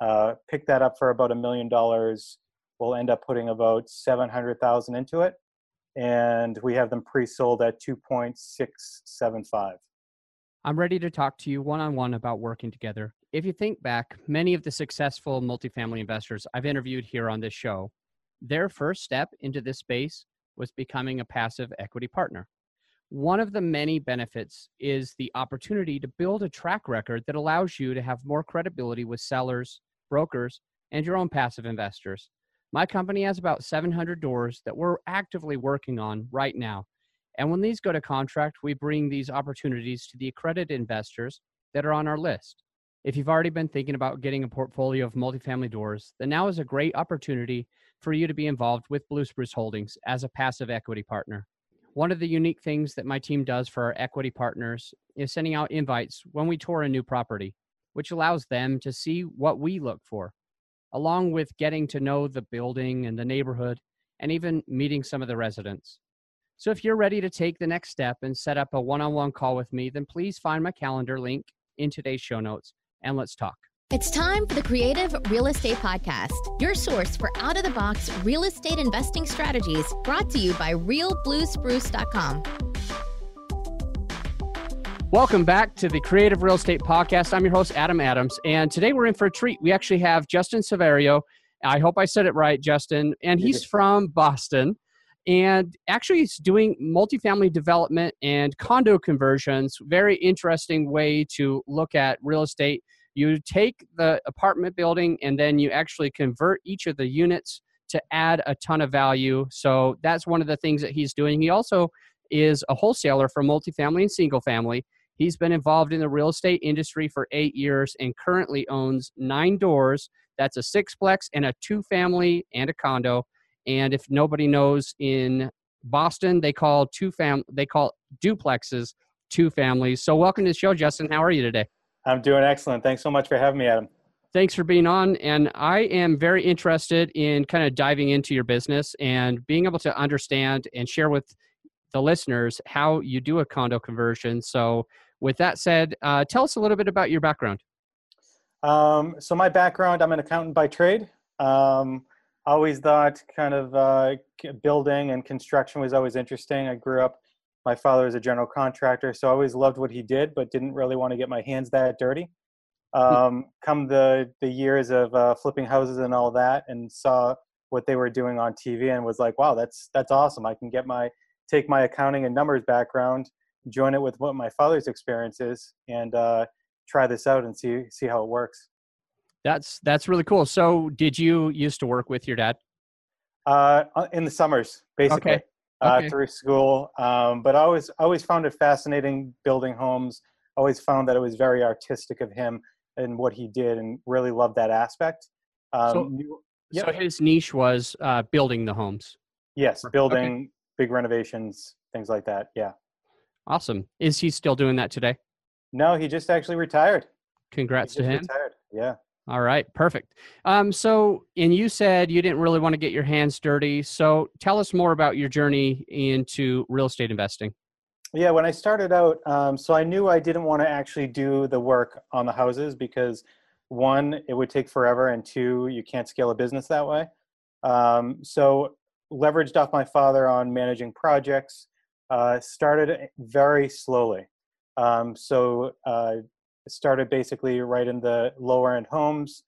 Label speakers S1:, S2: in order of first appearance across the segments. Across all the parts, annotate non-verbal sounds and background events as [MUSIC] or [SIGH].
S1: Uh, pick that up for about a million dollars. We'll end up putting about seven hundred thousand into it, and we have them at point six seven five.
S2: I'm ready to talk to you one on one about working together. If you think back, many of the successful multifamily investors I've interviewed here on this show, their first step into this space was becoming a passive equity partner. One of the many benefits is the opportunity to build a track record that allows you to have more credibility with sellers, brokers, and your own passive investors. My company has about 700 doors that we're actively working on right now. And when these go to contract, we bring these opportunities to the accredited investors that are on our list. If you've already been thinking about getting a portfolio of multifamily doors, then now is a great opportunity for you to be involved with Blue Spruce Holdings as a passive equity partner. One of the unique things that my team does for our equity partners is sending out invites when we tour a new property, which allows them to see what we look for, along with getting to know the building and the neighborhood and even meeting some of the residents. So if you're ready to take the next step and set up a one on one call with me, then please find my calendar link in today's show notes and let's talk.
S3: It's time for the Creative Real Estate Podcast, your source for out of the box real estate investing strategies brought to you by realbluespruce.com.
S2: Welcome back to the Creative Real Estate Podcast. I'm your host, Adam Adams, and today we're in for a treat. We actually have Justin Saverio. I hope I said it right, Justin, and he's [LAUGHS] from Boston. And actually, he's doing multifamily development and condo conversions. Very interesting way to look at real estate you take the apartment building and then you actually convert each of the units to add a ton of value. So that's one of the things that he's doing. He also is a wholesaler for multifamily and single family. He's been involved in the real estate industry for eight years and currently owns nine doors. That's a sixplex and a two family and a condo. And if nobody knows in Boston, they call two fam they call duplexes two families. So welcome to the show, Justin. How are you today?
S1: I'm doing excellent. Thanks so much for having me, Adam.
S2: Thanks for being on. And I am very interested in kind of diving into your business and being able to understand and share with the listeners how you do a condo conversion. So, with that said, uh, tell us a little bit about your background.
S1: Um, so, my background I'm an accountant by trade. Um, always thought kind of uh, building and construction was always interesting. I grew up my father is a general contractor, so I always loved what he did, but didn't really want to get my hands that dirty. Hmm. Um, come the the years of uh, flipping houses and all that, and saw what they were doing on TV, and was like, wow, that's that's awesome. I can get my take my accounting and numbers background, join it with what my father's experience is, and uh, try this out and see see how it works.
S2: That's that's really cool. So, did you used to work with your dad?
S1: Uh, in the summers, basically. Okay uh, okay. through school. Um, but I always always found it fascinating building homes. Always found that it was very artistic of him and what he did, and really loved that aspect.
S2: Um, so, yep. so his niche was uh, building the homes.
S1: Yes, building okay. big renovations, things like that. Yeah.
S2: Awesome. Is he still doing that today?
S1: No, he just actually retired.
S2: Congrats to him.
S1: Retired. Yeah.
S2: All right, perfect. Um, so, and you said you didn't really want to get your hands dirty. So, tell us more about your journey into real estate investing.
S1: Yeah, when I started out, um, so I knew I didn't want to actually do the work on the houses because one, it would take forever, and two, you can't scale a business that way. Um, so, leveraged off my father on managing projects, uh, started very slowly. Um, so, uh, started basically right in the lower end homes,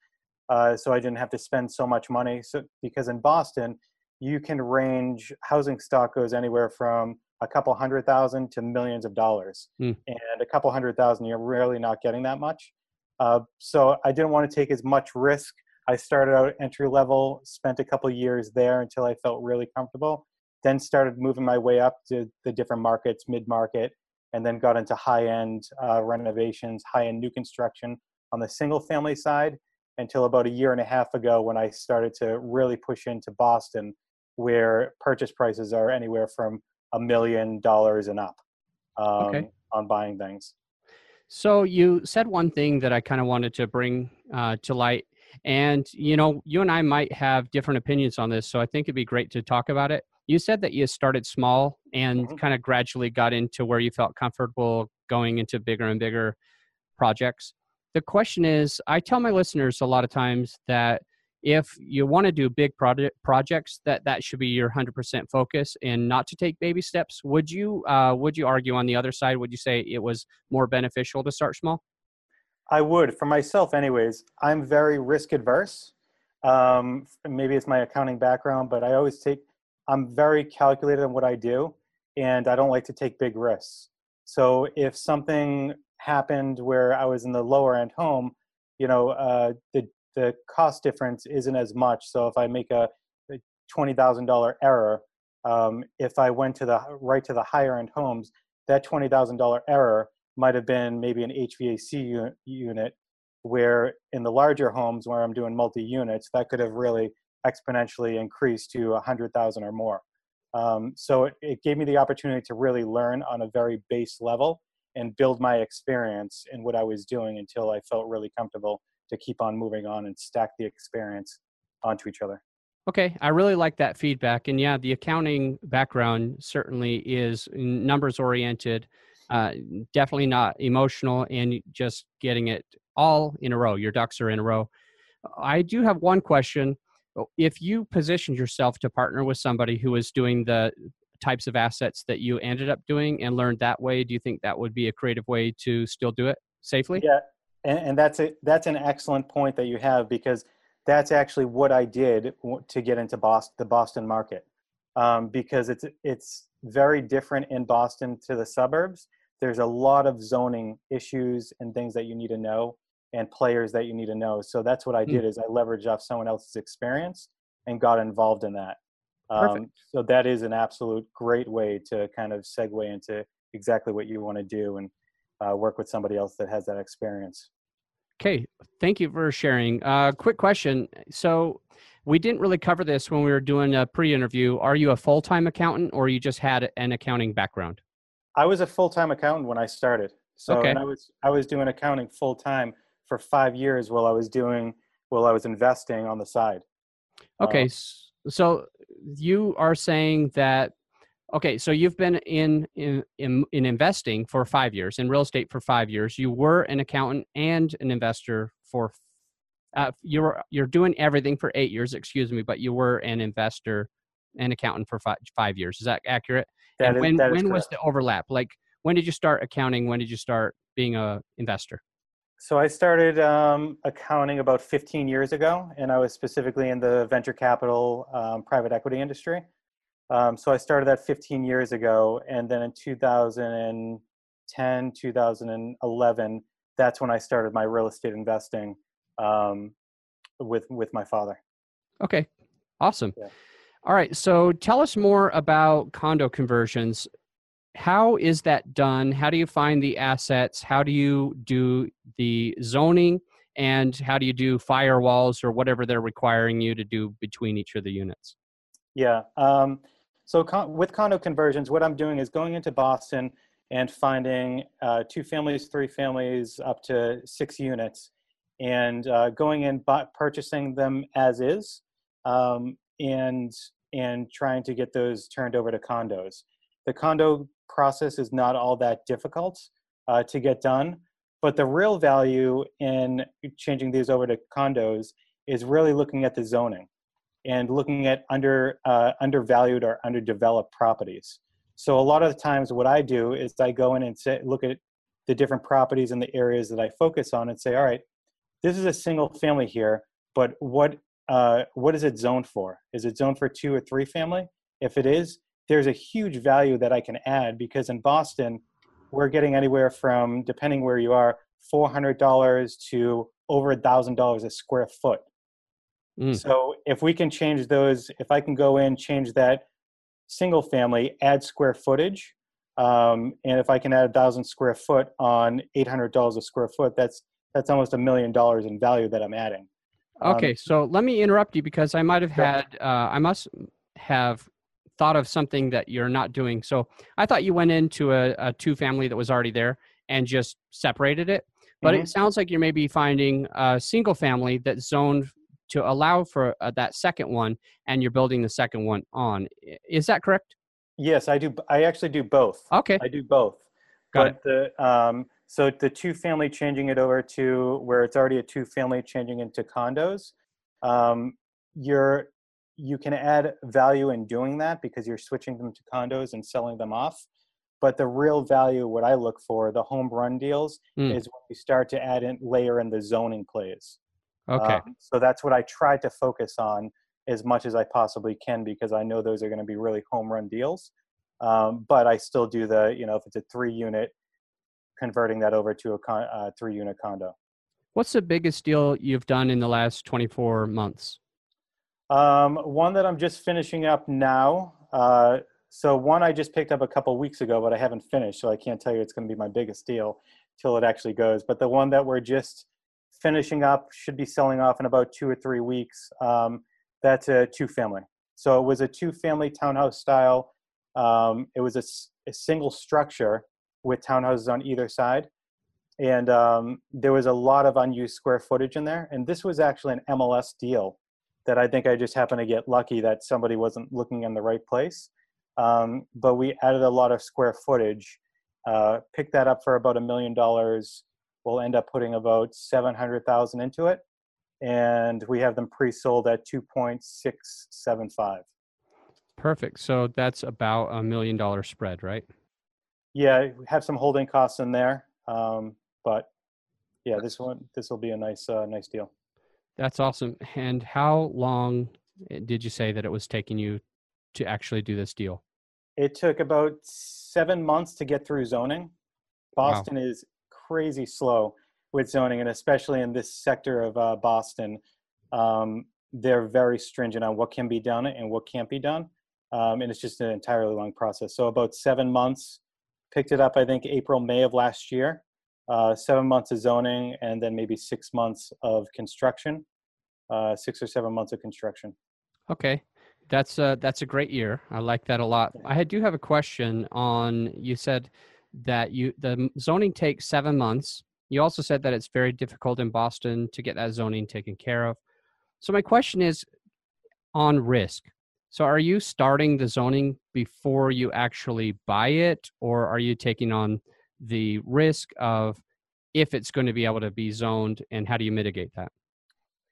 S1: uh, so I didn't have to spend so much money. So because in Boston, you can range housing stock goes anywhere from a couple hundred thousand to millions of dollars, mm. and a couple hundred thousand you're really not getting that much. Uh, so I didn't want to take as much risk. I started out entry level, spent a couple years there until I felt really comfortable. Then started moving my way up to the different markets, mid market, and then got into high end uh, renovations, high end new construction on the single family side until about a year and a half ago when I started to really push into Boston, where purchase prices are anywhere from a million dollars and up um, okay. on buying things.
S2: So you said one thing that I kind of wanted to bring uh, to light, and you know, you and I might have different opinions on this, so I think it'd be great to talk about it you said that you started small and mm-hmm. kind of gradually got into where you felt comfortable going into bigger and bigger projects. the question is I tell my listeners a lot of times that if you want to do big project projects that that should be your 100% focus and not to take baby steps. Would you uh, would you argue on the other side? Would you say it was more beneficial to start small?
S1: I would. For myself anyways i'm very risk adverse um, maybe it's my accounting background but i always take i'm very calculated in what i do and i don't like to take big risks so if something happened where i was in the lower end home you know uh, the the cost difference isn't as much. So if I make a, twenty thousand dollar error, um, if I went to the right to the higher end homes, that twenty thousand dollar error might have been maybe an HVAC unit, where in the larger homes where I'm doing multi units, that could have really exponentially increased to a hundred thousand or more. Um, so it, it gave me the opportunity to really learn on a very base level and build my experience in what I was doing until I felt really comfortable to keep on moving on and stack the experience onto each other.
S2: Okay, I really like that feedback. And yeah, the accounting background certainly is numbers oriented, uh, definitely not emotional, and just getting it all in a row. Your ducks are in a row. I do have one question. If you positioned yourself to partner with somebody who is doing the types of assets that you ended up doing and learned that way, do you think that would be a creative way to still do it safely?
S1: Yeah, and, and that's a that's an excellent point that you have because that's actually what I did to get into Boston, the Boston market, um, because it's it's very different in Boston to the suburbs. There's a lot of zoning issues and things that you need to know, and players that you need to know. So that's what I hmm. did mm. is I leveraged off someone else's experience and got involved in that. Um, so that is an absolute great way to kind of segue into exactly what you want to do and uh, work with somebody else that has that experience.
S2: Okay, thank you for sharing. Uh, quick question. So, we didn't really cover this when we were doing a pre-interview. Are you a full-time accountant, or you just had an accounting background?
S1: I was a full-time accountant when I started. So, okay. I was I was doing accounting full time for five years while I was doing while I was investing on the side.
S2: Okay, uh, so you are saying that Okay, so you've been in, in in in investing for five years, in real estate for five years. You were an accountant and an investor for. Uh, you're you're doing everything for eight years, excuse me, but you were an investor and accountant for five, five years. Is that accurate?
S1: That
S2: and is,
S1: when
S2: when was the overlap? Like when did you start accounting? When did you start being a investor?
S1: So I started um, accounting about 15 years ago, and I was specifically in the venture capital um, private equity industry. Um, so I started that 15 years ago, and then in 2010, 2011, that's when I started my real estate investing um, with with my father.
S2: Okay, awesome. Yeah. All right, so tell us more about condo conversions. How is that done? How do you find the assets? How do you do the zoning? And how do you do firewalls or whatever they're requiring you to do between each of the units?
S1: Yeah. Um, so con- with condo conversions, what I'm doing is going into Boston and finding uh, two families, three families, up to six units, and uh, going in, purchasing them as is, um, and and trying to get those turned over to condos. The condo process is not all that difficult uh, to get done, but the real value in changing these over to condos is really looking at the zoning and looking at under uh, undervalued or underdeveloped properties. So a lot of the times, what I do is I go in and say, look at the different properties in the areas that I focus on, and say, all right, this is a single family here, but what uh, what is it zoned for? Is it zoned for two or three family? If it is, there's a huge value that I can add because in Boston, we're getting anywhere from, depending where you are, $400 to over $1,000 a square foot. Mm. So if we can change those, if I can go in, change that single family, add square footage, um, and if I can add a thousand square foot on eight hundred dollars a square foot, that's that's almost a million dollars in value that I'm adding.
S2: Um, okay, so let me interrupt you because I might have had, uh, I must have thought of something that you're not doing. So I thought you went into a, a two family that was already there and just separated it. But mm-hmm. it sounds like you're maybe finding a single family that's zoned to allow for uh, that second one and you're building the second one on is that correct
S1: yes i do i actually do both
S2: okay
S1: i do both
S2: Got
S1: but it. the um So the two family changing it over to where it's already a two family changing into condos, um, you're you can add value in doing that because you're switching them to condos and selling them off. But the real value, what I look for, the home run deals,
S2: Mm.
S1: is when you start to add in layer in the zoning plays.
S2: Okay.
S1: Um, so that's what I try to focus on as much as I possibly can because I know those are going to be really home run deals. Um, but I still do the, you know, if it's a three unit, converting that over to a con- uh, three unit condo.
S2: What's the biggest deal you've done in the last 24 months?
S1: Um, one that I'm just finishing up now. Uh, so one I just picked up a couple weeks ago, but I haven't finished, so I can't tell you it's going to be my biggest deal till it actually goes. But the one that we're just finishing up should be selling off in about two or three weeks. Um, that's a two-family. So it was a two-family townhouse style. Um, it was a single structure with townhouses on either side, and um, there was a lot of unused square footage in there. And this was actually an MLS deal that I think I just happened to get lucky that somebody wasn't looking in the right place. Um, but we added a lot of square footage, uh, picked that up for about a million dollars. We'll end up putting about 700,000 into it. And we have them pre-sold at 2.675.
S2: Perfect. So that's about a million dollar spread, right?
S1: Yeah, we have some holding costs in there. Um, but yeah, this one, this will be a nice, uh, nice deal.
S2: That's awesome. And how long eh, did you say that it was taking you to actually do this deal?
S1: It took about seven months to get through zoning.
S2: Wow.
S1: Boston is crazy slow with zoning, and especially in this sector of uh, Boston, um, they're very stringent on what can be done and what can't be done. Um, and it's just an entirely long process. So about seven months. Picked it up, I think, April, May of last year. Uh, seven months of zoning, and then maybe six months of construction. Uh, six or seven months of construction.
S2: Okay. That's a, that's a great year. I like that a lot. I do have a question on you said that you the zoning takes 7 months. You also said that it's very difficult in Boston to get that zoning taken care of. So my question is on risk. So are you starting the zoning before you actually buy it or are you taking on the risk of if it's going to be able to be zoned and how do you mitigate that?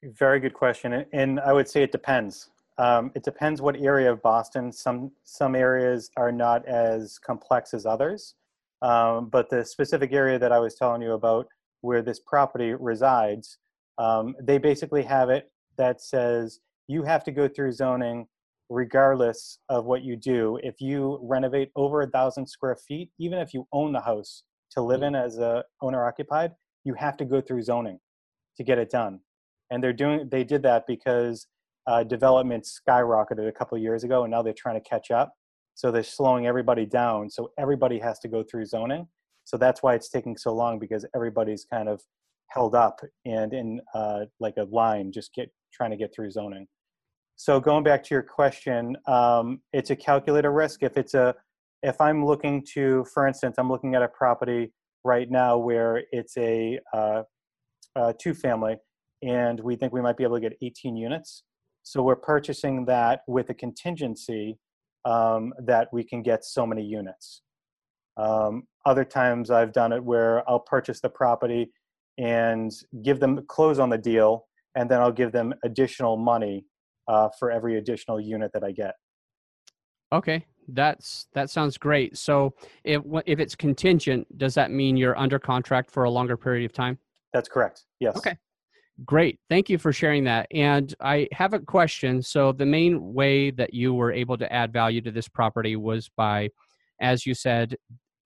S1: Very good question, and- I would say it depends. Um, it depends what area of Boston. Some some areas are not as complex as others, um, but the specific area that I was telling you about, where this property resides, um, they basically have it that says you have to go through zoning regardless of what you do. If you renovate over a thousand square feet, even if you own the house to live in as a owner occupied, you have to go through zoning to get it done and they're doing they did that because uh, development skyrocketed a couple years ago and now they're trying to catch up. So they're slowing everybody down. So everybody has to go through zoning. So that's why it's taking so long because everybody's kind of held up and in uh, like a line just get trying to get through zoning. So going back to your question um, it's a calculated risk. If it's a if i'm looking to for instance i'm looking at a property right now where it's a uh, uh, two family and we think we might be able to get 18 units. So we're purchasing that with a contingency um, that we can get so many units. Um, other times I've done it where I'll purchase the property and give them close on the deal, and then I'll give them additional money uh, for every additional unit that I get.
S2: Okay, that's that sounds great. So if if it's contingent, does that mean you're under contract for a longer period of time?
S1: That's correct. Yes.
S2: Okay. Great. Thank you for sharing that. And I have a question. So the main way that you were able to add value to this property was by, as you said,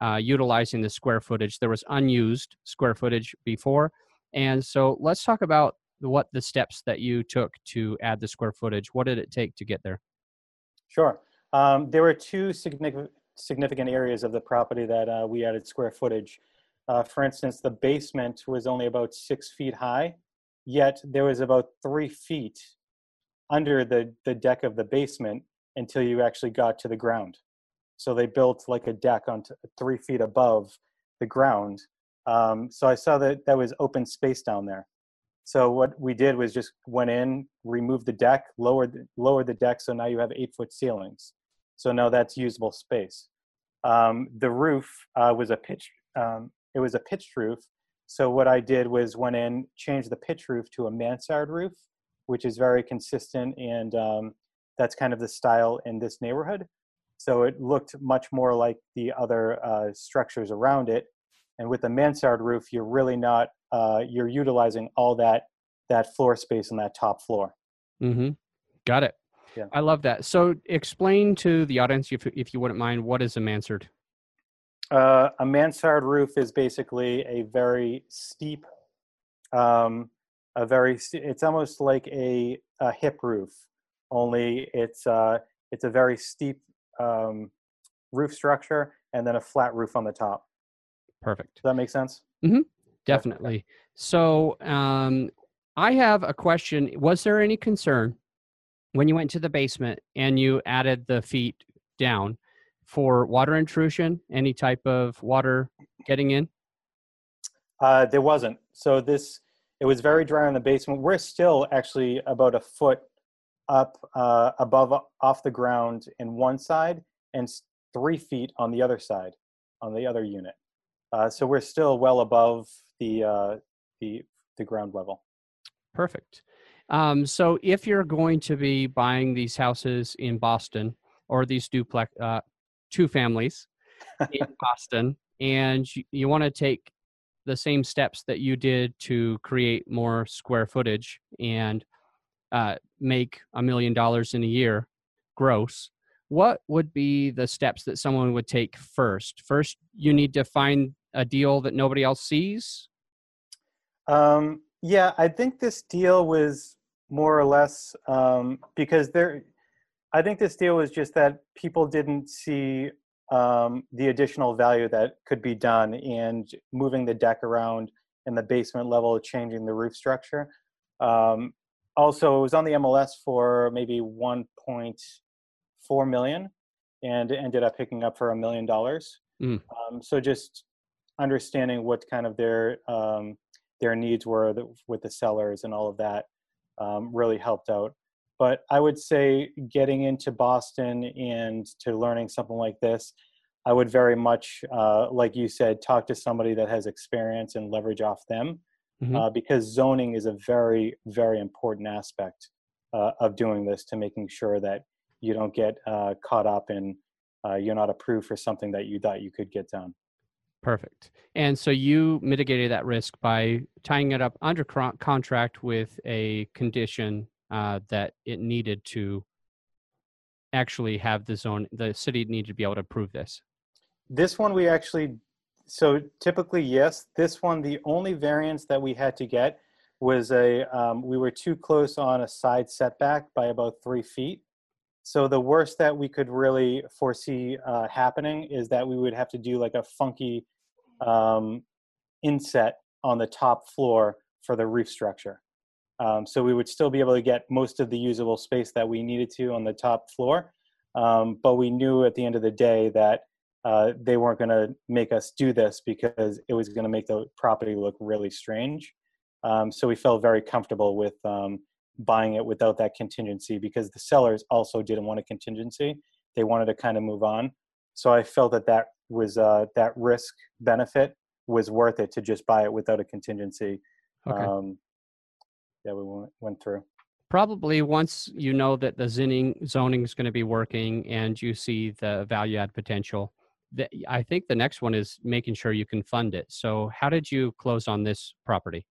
S2: uh, utilizing the square footage. There was unused square footage before, and so let's talk about what the steps that you took to add the square footage. What did it take to get there?
S1: Sure. Um, there were two significant areas of the property that uh, we added square footage. Uh, for instance, the basement was only about six feet high, yet there was about three feet under the, the deck of the basement until you actually got to the ground. So they built like a deck on three feet above the ground. Um, so I saw that that was open space down there. So what we did was just went in, removed the deck, lowered the- lowered the deck, so now you have eight foot ceilings. So now that's usable space. Um, the roof uh, was a pitch um, it was a pitched roof. So what I did was went in, changed the pitch roof to a mansard roof, which is very consistent, and um, that's kind of the style in this neighborhood. So it looked much more like the other uh, structures around it. And with the mansard roof, you're really not uh, you're utilizing all that that floor space on that top floor.
S2: Mm-hmm. Got it.
S1: Yeah.
S2: I love that. So explain to the audience, if if you wouldn't mind, what is a mansard?
S1: Uh, a mansard roof is basically a very steep, um, a very it's almost like a, a hip roof, only it's uh, it's a very steep um, roof structure and then a flat roof on the top.
S2: Perfect.
S1: Does that make sense?
S2: Mm-hmm. Definitely. So um, I have a question. Was there any concern when you went to the basement and you added the feet down for water intrusion, any type of water getting in?
S1: Uh, there wasn't. So this, it was very dry in the basement. We're still actually about a foot up uh, above off the ground in one side and three feet on the other side, on the other unit. Uh, so we're still well above the uh, the the ground level.
S2: Perfect. Um, so if you're going to be buying these houses in Boston or these duplex uh, two families [LAUGHS] in Boston, and you, you want to take the same steps that you did to create more square footage and uh, make a million dollars in a year gross, what would be the steps that someone would take first? First, you need to find a deal that nobody else sees.
S1: Um, yeah, I think this deal was more or less um, because there. I think this deal was just that people didn't see um, the additional value that could be done and moving the deck around in the basement level, changing the roof structure. Um, also, it was on the MLS for maybe 1.4 million, and ended up picking up for a million dollars.
S2: Mm.
S1: Um, so just understanding what kind of their um, their needs were with the sellers and all of that um, really helped out. But I would say getting into Boston and to learning something like this, I would very much, uh, like you said, talk to somebody that has experience and leverage off them mm-hmm. uh, because zoning is a very, very important aspect uh, of doing this to making sure that you don't get uh, caught up in uh, you're not approved for something that you thought you could get done.
S2: Perfect. And so you mitigated that risk by tying it up under contract with a condition uh, that it needed to actually have the zone, the city needed to be able to approve this.
S1: This one we actually so typically, yes. This one, the only variance that we had to get was a um, we were too close on a side setback by about three feet. So the worst that we could really foresee uh, happening is that we would have to do like a funky um, inset on the top floor for the roof structure. Um, so we would still be able to get most of the usable space that we needed to on the top floor. Um, but we knew at the end of the day that uh, they weren't going to make us do this because it was going to make the property look really strange. Um, so we felt very comfortable with um, buying it without that contingency because the sellers also didn't want a contingency. They wanted to kind of move on. So I felt that that was uh, that risk benefit was worth it to just buy it without a contingency.
S2: Okay.
S1: Yeah, we went, went through
S2: probably once you know that the zoning zoning is going to be working and you see the value add potential the, I think the next one is making sure you can fund it. So, how did you close on this property?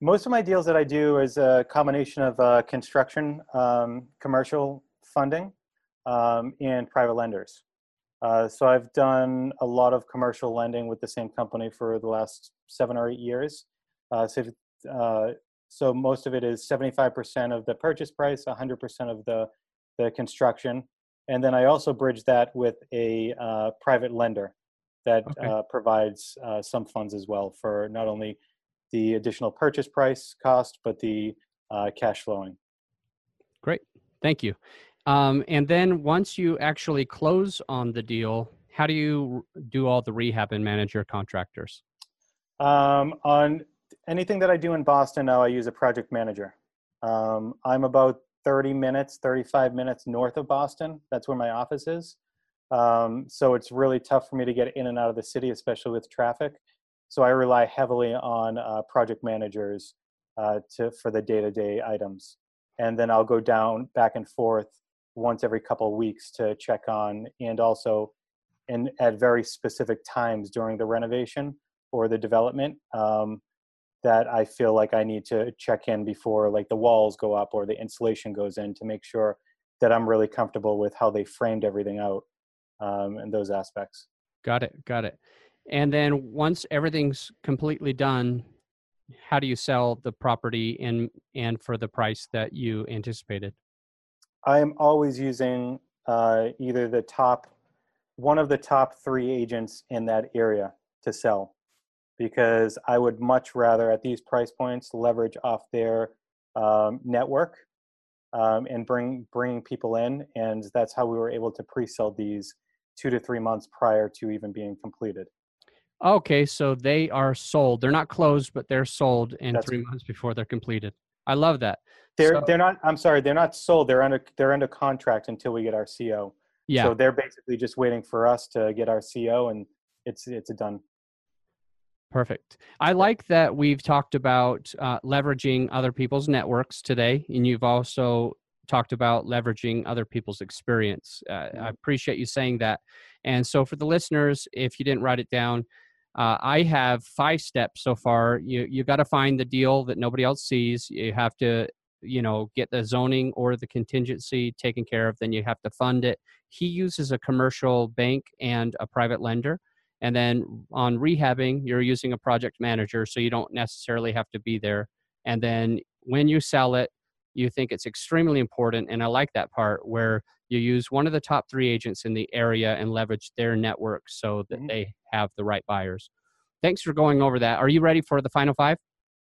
S1: Most of my deals that I do is a combination of uh, construction, um, commercial funding, um, and private lenders. Uh, so I've done a lot of commercial lending with the same company for the last seven or eight years. Uh, so, uh, so most of it is 75% of the purchase price, 100% of the the construction, and then I also bridge that with a uh, private lender that okay. uh, provides uh, some funds as well for not only the additional purchase price cost, but the uh, cash flowing.
S2: Great, thank you. Um, and then once you actually close on the deal, how do you do all the rehab and manage your contractors?
S1: Um, on anything that I do in Boston now, I use a project manager. Um, I'm about 30 minutes, 35 minutes north of Boston. That's where my office is. Um, so it's really tough for me to get in and out of the city, especially with traffic. So I rely heavily on uh, project managers uh, to for the day-to-day items, and then I'll go down back and forth once every couple of weeks to check on, and also, in at very specific times during the renovation or the development. Um, that I feel like I need to check in before like the walls go up or the insulation goes in to make sure that I'm really comfortable with how they framed everything out um, and those aspects.
S2: Got it. Got it. And then once everything's completely done, how do you sell the property and and for the price that you anticipated?
S1: I am always using uh, either the top one of the top three agents in that area to sell because I would much rather at these price points leverage off their um, network um, and bring bringing people in, and that's how we were able to pre-sell these two to three months prior to even being completed.
S2: Okay, so they are sold. They're not closed, but they're sold in
S1: That's-
S2: three months before they're completed. I love that.
S1: They're
S2: So-
S1: they're not. I'm sorry, they're not sold. They're under they're under contract until we get our CO.
S2: Yeah.
S1: So they're basically just waiting for us to get our CO, and it's it's a done.
S2: Perfect. I like that we've talked about uh, leveraging other people's networks today, and you've also talked about leveraging other people's experience. Uh, I
S1: Mhm.
S2: appreciate you saying that. And so, for the listeners, if you didn't write it down, uh, I have five steps so far. You you got to find the deal that nobody else sees. You have to you know get the zoning or the contingency taken care of. Then you have to fund it. He uses a commercial bank and a private lender. And then on rehabbing, you're using a project manager, so you don't necessarily have to be there. And then when you sell it, you think it's extremely important. And I like that part where you use one of the top three agents in the area and leverage their network so that
S1: Mhm.
S2: they have the right buyers. Thanks for going over that. Are you ready for the final five?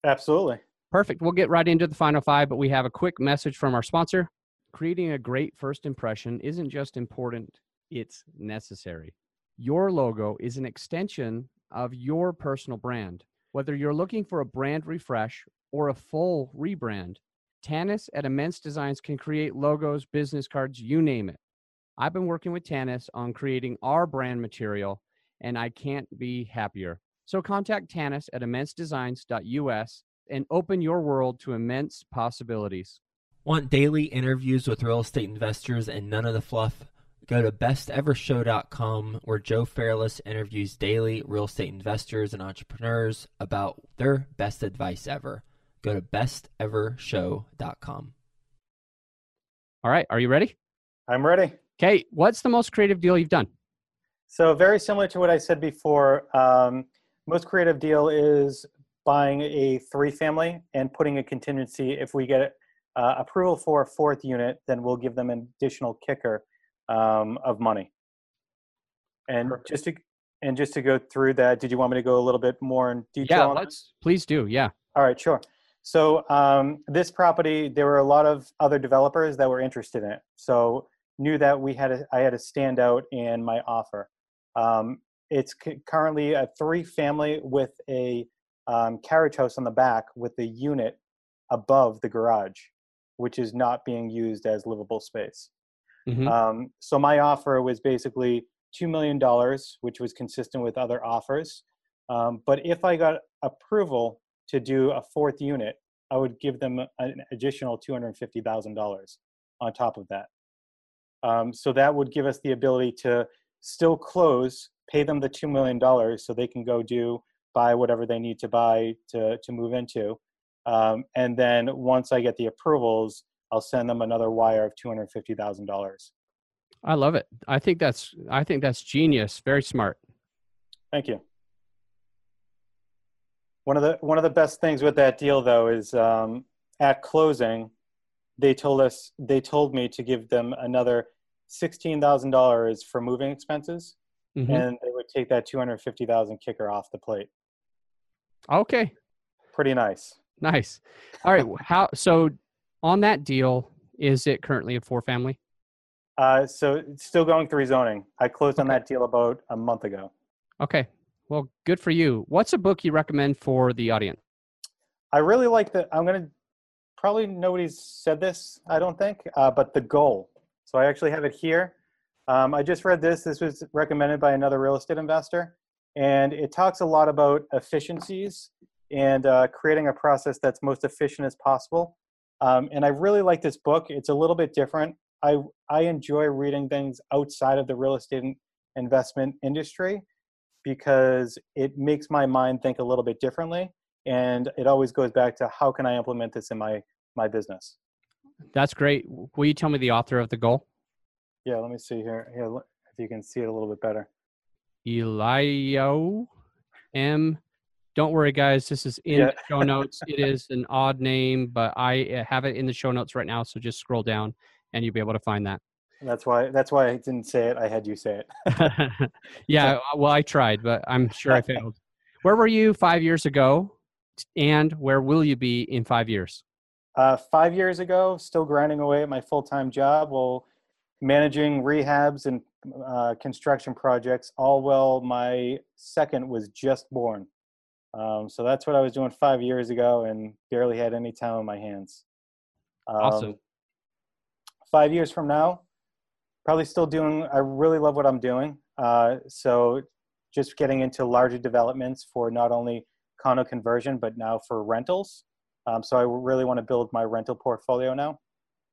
S1: Absolutely.
S2: Perfect. We'll get right into the final five, but we have a quick message from our sponsor. Creating a great first impression isn't just important, it's necessary. Your logo is an extension of your personal brand. Whether you're looking for a brand refresh or a full rebrand, Tanis at Immense Designs can create logos, business cards, you name it. I've been working with Tanis on creating our brand material, and I can't be happier. So contact Tanis at immensedesigns.us and open your world to immense possibilities.
S4: Want daily interviews with real estate investors and none of the fluff? Go to bestevershow.com where Joe Fairless interviews daily real estate investors and entrepreneurs about their best advice ever. Go to bestevershow.com.
S2: All right, are you ready?
S1: I'm ready.
S2: Okay, what's the most creative deal you've done?
S1: So very similar to what I said before. Um, most creative deal is buying a three family and putting a contingency. If we get uh, approval for a fourth unit, then we'll give them an additional kicker um, of money. And
S2: Perfect.
S1: just to and just to go through that, did you want me to go a little bit more in detail?
S2: Yeah, let's please do. Yeah.
S1: All right, sure. So um, this property, there were a lot of other developers that were interested in it. So knew that we had a, I had to stand out in my offer. Um, it's c- currently a three-family with a um, carriage house on the back with the unit above the garage, which is not being used as livable space.
S2: Mhm.
S1: Um, so my offer was basically two million dollars, which was consistent with other offers. Um, but if I got approval to do a fourth unit, I would give them an additional two hundred fifty thousand dollars on top of that. Um, so that would give us the ability to still close, pay them the two million dollars, so they can go do buy whatever they need to buy to to move into, um, and then once I get the approvals, I'll send them another wire of two hundred fifty thousand dollars.
S2: I love it. I think that's I think that's genius. Very smart.
S1: Thank you. One of the one of the best things with that deal, though, is um, at closing, they told us they told me to give them another sixteen thousand dollars for moving expenses,
S2: Mhm.
S1: and they would take that two hundred fifty thousand kicker off the plate.
S2: Okay.
S1: Pretty nice.
S2: Nice. All right. How so on that deal, is it currently a four family?
S1: Uh, so it's still going through zoning. I closed on that deal about a month ago.
S2: Okay. Well, good for you. What's a book you recommend for the audience?
S1: I really like the. I'm gonna probably nobody's said this. I don't think, uh, but the goal. So I actually have it here. Um, I just read this. This was recommended by another real estate investor, and it talks a lot about efficiencies and uh, creating a process that's most efficient as possible. Um, and I really like this book. It's a little bit different. I I enjoy reading things outside of the real estate investment industry because it makes my mind think a little bit differently, and it always goes back to how can I implement this in my my business.
S2: That's great. Will you tell me the author of the goal?
S1: Yeah, let me see here. Here, if you can see it a little bit better.
S2: Elio M. Don't worry, guys. This is in yeah. the show notes. It is an odd name, but I uh, have it in the show notes right now. So just scroll down, and you'll be able to find that.
S1: That's why. That's why I didn't say it. I had you say
S2: it. [LAUGHS] yeah. Well, I tried, but I'm sure I [LAUGHS] failed. Where were you five years ago, and where will you be in five years?
S1: Uh, five years ago, still grinding away at my full time job while managing rehabs and uh, construction projects, all while my second was just born. Um, so that's what I was doing five years ago and barely had any time on my hands.
S2: Um, awesome.
S1: Five years from now, probably still doing, I really love what I'm doing. Uh, so just getting into larger developments for not only condo conversion, but now for rentals. Um, so I really want to build my rental portfolio now.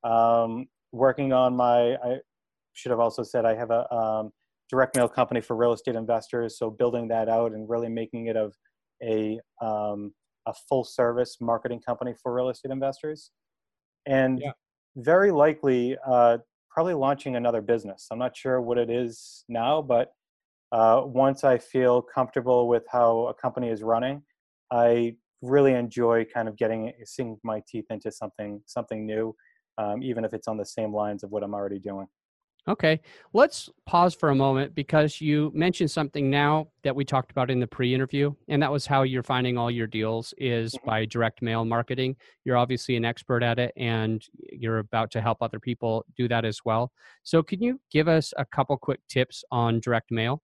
S1: Um, working on my, I should have also said I have a um, direct mail company for real estate investors. So building that out and really making it of a, um, a full service marketing company for real estate investors. And yeah. very likely, uh, probably launching another business. I'm not sure what it is now, but uh, once I feel comfortable with how a company is running, I really enjoy kind of getting seeing my teeth into something something new, um, even if it's on the same lines of what I'm already doing.
S2: Okay, let's pause for a moment because you mentioned something now that we talked about in the pre-interview, and that was how you're finding all your deals is mm-hmm. by direct mail marketing. You're obviously an expert at it, and you're about to help other people do that as well. So, can you give us a couple quick tips on direct mail?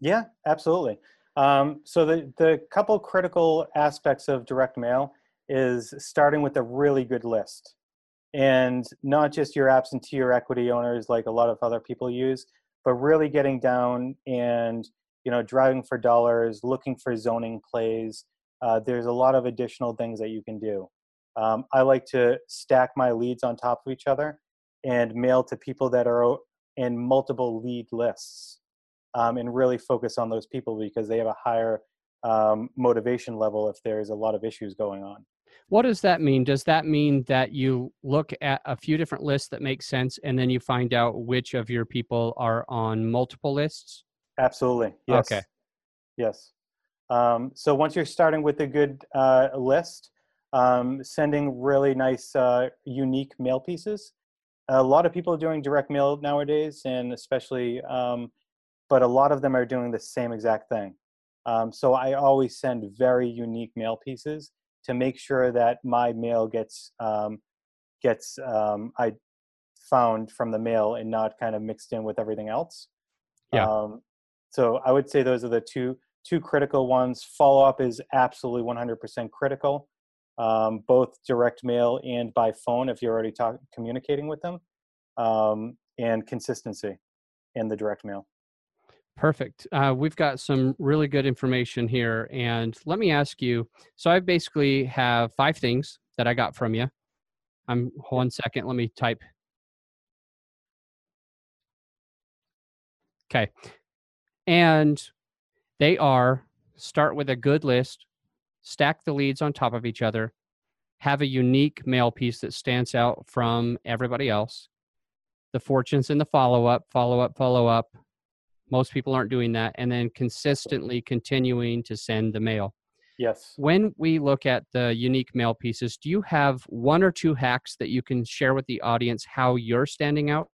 S1: Yeah, absolutely. Um, so the, the couple critical aspects of direct mail is starting with a really good list and not just your absentee or equity owners like a lot of other people use but really getting down and you know driving for dollars looking for zoning plays uh, there's a lot of additional things that you can do um, i like to stack my leads on top of each other and mail to people that are in multiple lead lists um, and really focus on those people because they have a higher um, motivation level if there's a lot of issues going on.
S2: What does that mean? Does that mean that you look at a few different lists that make sense and then you find out which of your people are on multiple lists?
S1: Absolutely. Yes. Okay. Yes. Um, so once you're starting with a good uh, list, um, sending really nice, uh, unique mail pieces. A lot of people are doing direct mail nowadays, and especially um, but a lot of them are doing the same exact thing. Um, so I always send very unique mail pieces to make sure that my mail gets um, gets um, I found from the mail and not kind of mixed in with everything else.
S2: Yeah.
S1: Um, so I would say those are the two two critical ones. Follow up is absolutely 100% critical, um, both direct mail and by phone if you're already talk, communicating with them, um, and consistency in the direct mail.
S2: Perfect. Uh, we've got some really good information here. And let me ask you so I basically have five things that I got from you. I'm one second. Let me type. Okay. And they are start with a good list, stack the leads on top of each other, have a unique mail piece that stands out from everybody else, the fortunes in the follow up, follow up, follow up, most people aren't doing that. And then consistently continuing to send the mail.
S1: Yes.
S2: When we look at the unique mail pieces, do you have one or two hacks that you can share with the audience how you're standing out?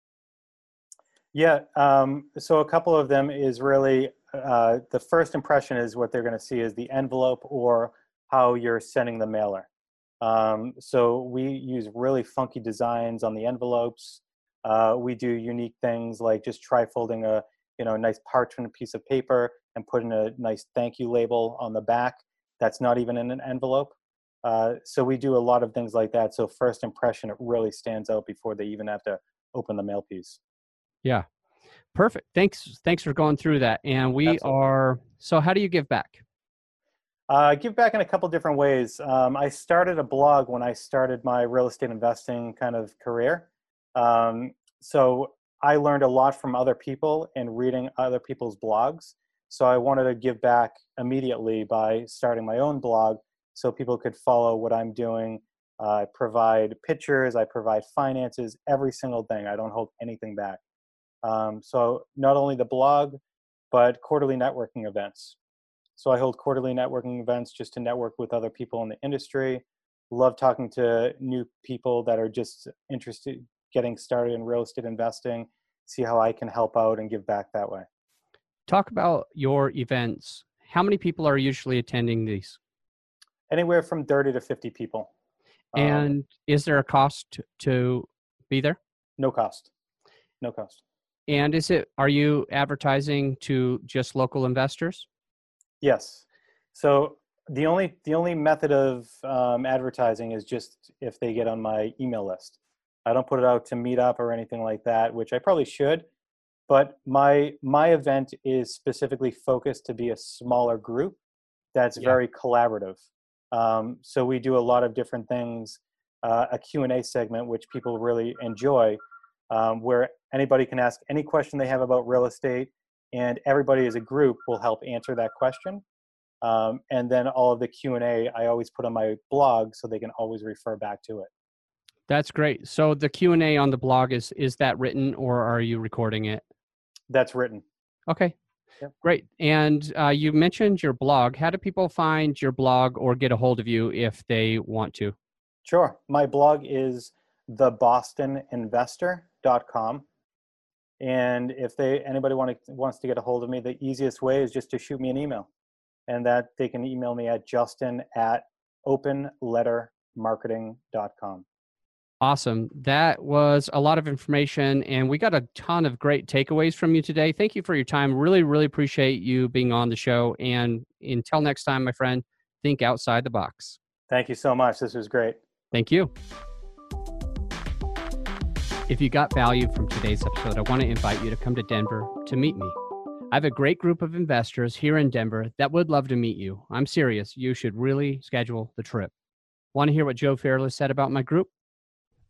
S1: Yeah. Um, so a couple of them is really uh, the first impression is what they're going to see is the envelope or how you're sending the mailer. Um, so we use really funky designs on the envelopes. Uh, we do unique things like just tri-folding a you know a nice parchment piece of paper and putting a nice thank you label on the back that's not even in an envelope uh, so we do a lot of things like that so first impression it really stands out before they even have to open the mail piece
S2: yeah Perfect. Thanks. Thanks for going through that. And we
S1: Absolutely.
S2: are. So, how do you give back?
S1: Uh, give back in a couple different ways. Um, I started a blog when I started my real estate investing kind of career. Um, so I learned a lot from other people and reading other people's blogs. So I wanted to give back immediately by starting my own blog so people could follow what I'm doing. I provide pictures, I provide finances, every single thing. I don't hold anything back. Um, so not only the blog, but quarterly networking events. So I hold quarterly networking events just to network with other people in the industry. Love talking to new people that are just interested getting started in real estate investing, see how I can help out and give back that way.
S2: Talk about your events. How many people are usually attending these?
S1: Anywhere from 30 to 50 people. Um,
S2: And is there a cost to be there?
S1: no cost. No cost.
S2: And is it are you advertising to just local investors?
S1: Yes. So the only the only method of um, advertising is just if they get on my email list. I don't put it out to Meetup or anything like that, which I probably should. But my my event is specifically focused to be a smaller group that's
S2: Yeah.
S1: very collaborative. Um, so we do a lot of different things, uh, a Q&A segment, which people really enjoy, um, where anybody can ask any question they have about real estate, and everybody as a group will help answer that question. Um, and then all of the Q&A I always put on my blog so they can always refer back to it.
S2: That's great. So the Q&A on the blog is is that written or are you recording it?
S1: That's written.
S2: Okay.
S1: Yep.
S2: Great. And uh, you mentioned your blog. How do people find your blog or get a hold of you if they want to?
S1: Sure. My blog is thebostoninvestor.com. And if they anybody want to, wants to get a hold of me, the easiest way is just to shoot me an email. And that they can email me at justin at openlettermarketing.com.
S2: Awesome. That was a lot of information, and we got a ton of great takeaways from you today. Thank you for your time. Really, really appreciate you being on the show. And until next time, my friend, think outside the box.
S1: Thank you so much. This was great.
S2: Thank you. If you got value from today's episode, I want to invite you to come to Denver to meet me. I have a great group of investors here in Denver that would love to meet you. I'm serious. You should really schedule the trip. Want to hear what Joe Fairless said about my group?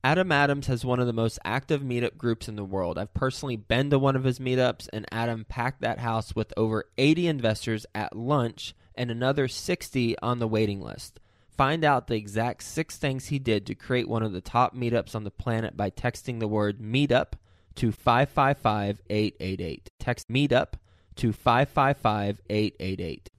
S4: Adam Adams has one of the most active meetup groups in the world. I've personally been to one of his meetups, and Adam packed that house with over 80 investors at lunch and another 60 on the waiting list. Find out the exact six things he did to create one of the top meetups on the planet by texting the word meetup to 555 888. Text meetup to 555 888.